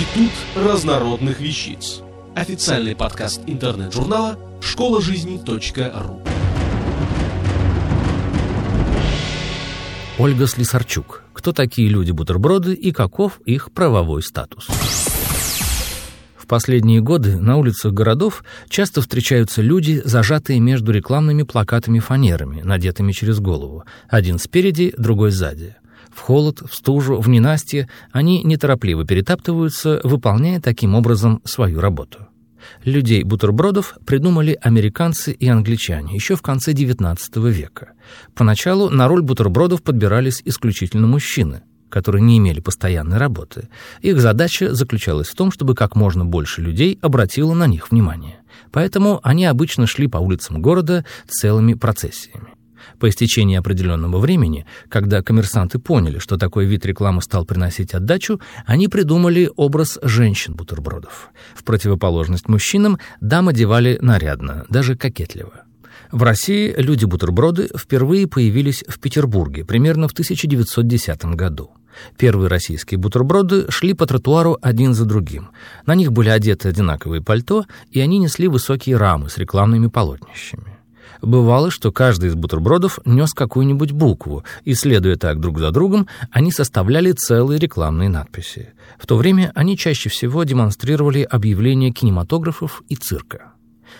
Институт разнородных вещиц. Официальный подкаст интернет-журнала школа жизни.ру. Ольга Слесарчук. Кто такие люди-бутерброды и каков их правовой статус? В последние годы на улицах городов часто встречаются люди, зажатые между рекламными плакатами-фанерами, надетыми через голову. Один спереди, другой сзади. В холод, в стужу, в ненастье они неторопливо перетаптываются, выполняя таким образом свою работу. Людей-бутербродов придумали американцы и англичане еще в конце XIX века. Поначалу на роль бутербродов подбирались исключительно мужчины, которые не имели постоянной работы. Их задача заключалась в том, чтобы как можно больше людей обратило на них внимание. Поэтому они обычно шли по улицам города целыми процессиями. По истечении определенного времени, когда коммерсанты поняли, что такой вид рекламы стал приносить отдачу, они придумали образ женщин-бутербродов. В противоположность мужчинам дамы одевали нарядно, даже кокетливо. В России люди-бутерброды впервые появились в Петербурге примерно в 1910 году. Первые российские бутерброды шли по тротуару один за другим. На них были одеты одинаковые пальто, и они несли высокие рамы с рекламными полотнищами. Бывало, что каждый из бутербродов нес какую-нибудь букву, и, следуя так друг за другом, они составляли целые рекламные надписи. В то время они чаще всего демонстрировали объявления кинематографов и цирка.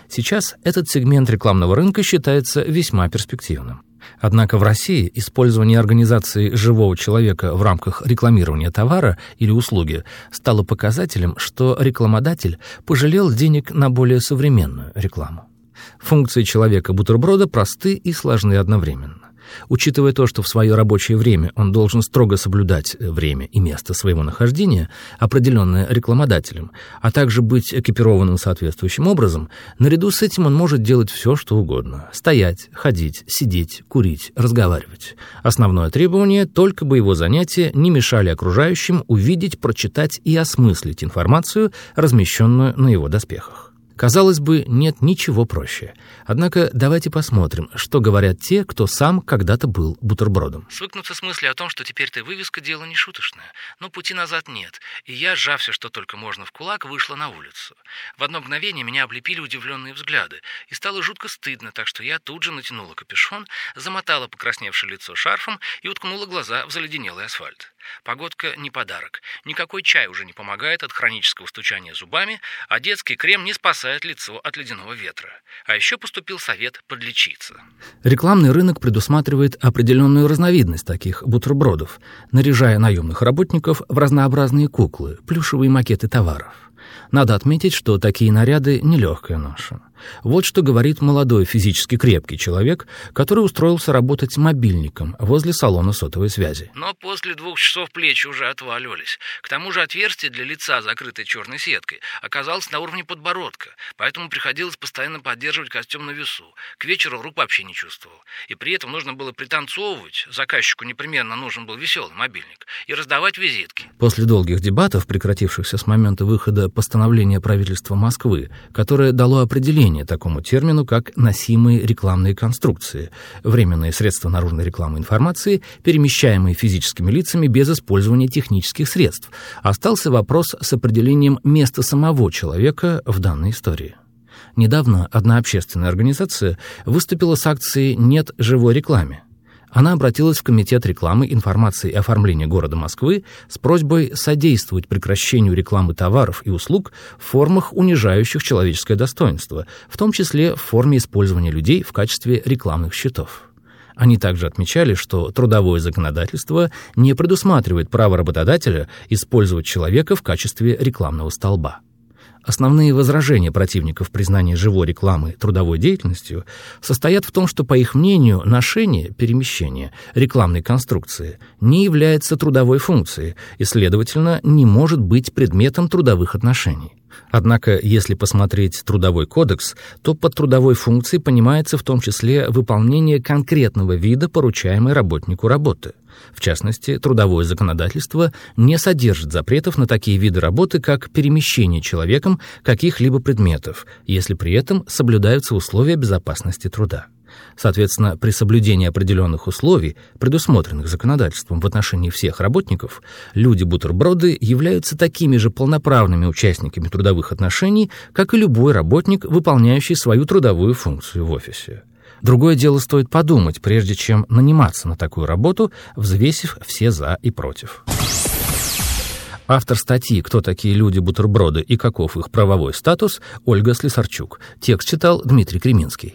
Сейчас этот сегмент рекламного рынка считается весьма перспективным. Однако в России использование организации живого человека в рамках рекламирования товара или услуги стало показателем, что рекламодатель пожалел денег на более современную рекламу. Функции человека-бутерброда просты и сложны одновременно. Учитывая то, что в свое рабочее время он должен строго соблюдать время и место своего нахождения, определенное рекламодателем, а также быть экипированным соответствующим образом, наряду с этим он может делать все, что угодно. Стоять, ходить, сидеть, курить, разговаривать. Основное требование – только бы его занятия не мешали окружающим увидеть, прочитать и осмыслить информацию, размещенную на его доспехах. Казалось бы, нет ничего проще. Однако давайте посмотрим, что говорят те, кто сам когда-то был бутербродом. Свыкнуться с мыслью о том, что теперь ты вывеска, дело не шуточное. Но пути назад нет. И я, сжав все, что только можно в кулак, вышла на улицу. В одно мгновение меня облепили удивленные взгляды. И стало жутко стыдно, так что я тут же натянула капюшон, замотала покрасневшее лицо шарфом и уткнула глаза в заледенелый асфальт. Погодка не подарок. Никакой чай уже не помогает от хронического стучания зубами, а детский крем не спасает лицо от ледяного ветра. А еще поступил совет подлечиться. Рекламный рынок предусматривает определенную разновидность таких бутербродов, наряжая наемных работников в разнообразные куклы, плюшевые макеты товаров. Надо отметить, что такие наряды – нелегкая ноша. Вот что говорит молодой физически крепкий человек, который устроился работать мобильником возле салона сотовой связи. Но после двух часов плечи уже отваливались. К тому же отверстие для лица, закрытое черной сеткой, оказалось на уровне подбородка, поэтому приходилось постоянно поддерживать костюм на весу. К вечеру рук вообще не чувствовал. И при этом нужно было пританцовывать, заказчику непременно нужен был веселый мобильник, и раздавать визитки. После долгих дебатов, прекратившихся с момента выхода постановления правительства Москвы, которое дало определение определение такому термину, как носимые рекламные конструкции, временные средства наружной рекламы информации, перемещаемые физическими лицами без использования технических средств. Остался вопрос с определением места самого человека в данной истории. Недавно одна общественная организация выступила с акцией «Нет живой рекламе», она обратилась в Комитет рекламы, информации и оформления города Москвы с просьбой содействовать прекращению рекламы товаров и услуг в формах, унижающих человеческое достоинство, в том числе в форме использования людей в качестве рекламных счетов. Они также отмечали, что трудовое законодательство не предусматривает право работодателя использовать человека в качестве рекламного столба. Основные возражения противников признания живой рекламы трудовой деятельностью состоят в том, что, по их мнению, ношение, перемещение рекламной конструкции не является трудовой функцией и, следовательно, не может быть предметом трудовых отношений. Однако, если посмотреть Трудовой кодекс, то под трудовой функцией понимается в том числе выполнение конкретного вида поручаемой работнику работы. В частности, трудовое законодательство не содержит запретов на такие виды работы, как перемещение человеком каких-либо предметов, если при этом соблюдаются условия безопасности труда. Соответственно, при соблюдении определенных условий, предусмотренных законодательством в отношении всех работников, люди-бутерброды являются такими же полноправными участниками трудовых отношений, как и любой работник, выполняющий свою трудовую функцию в офисе. Другое дело стоит подумать, прежде чем наниматься на такую работу, взвесив все «за» и «против». Автор статьи «Кто такие люди-бутерброды и каков их правовой статус» Ольга Слесарчук. Текст читал Дмитрий Креминский.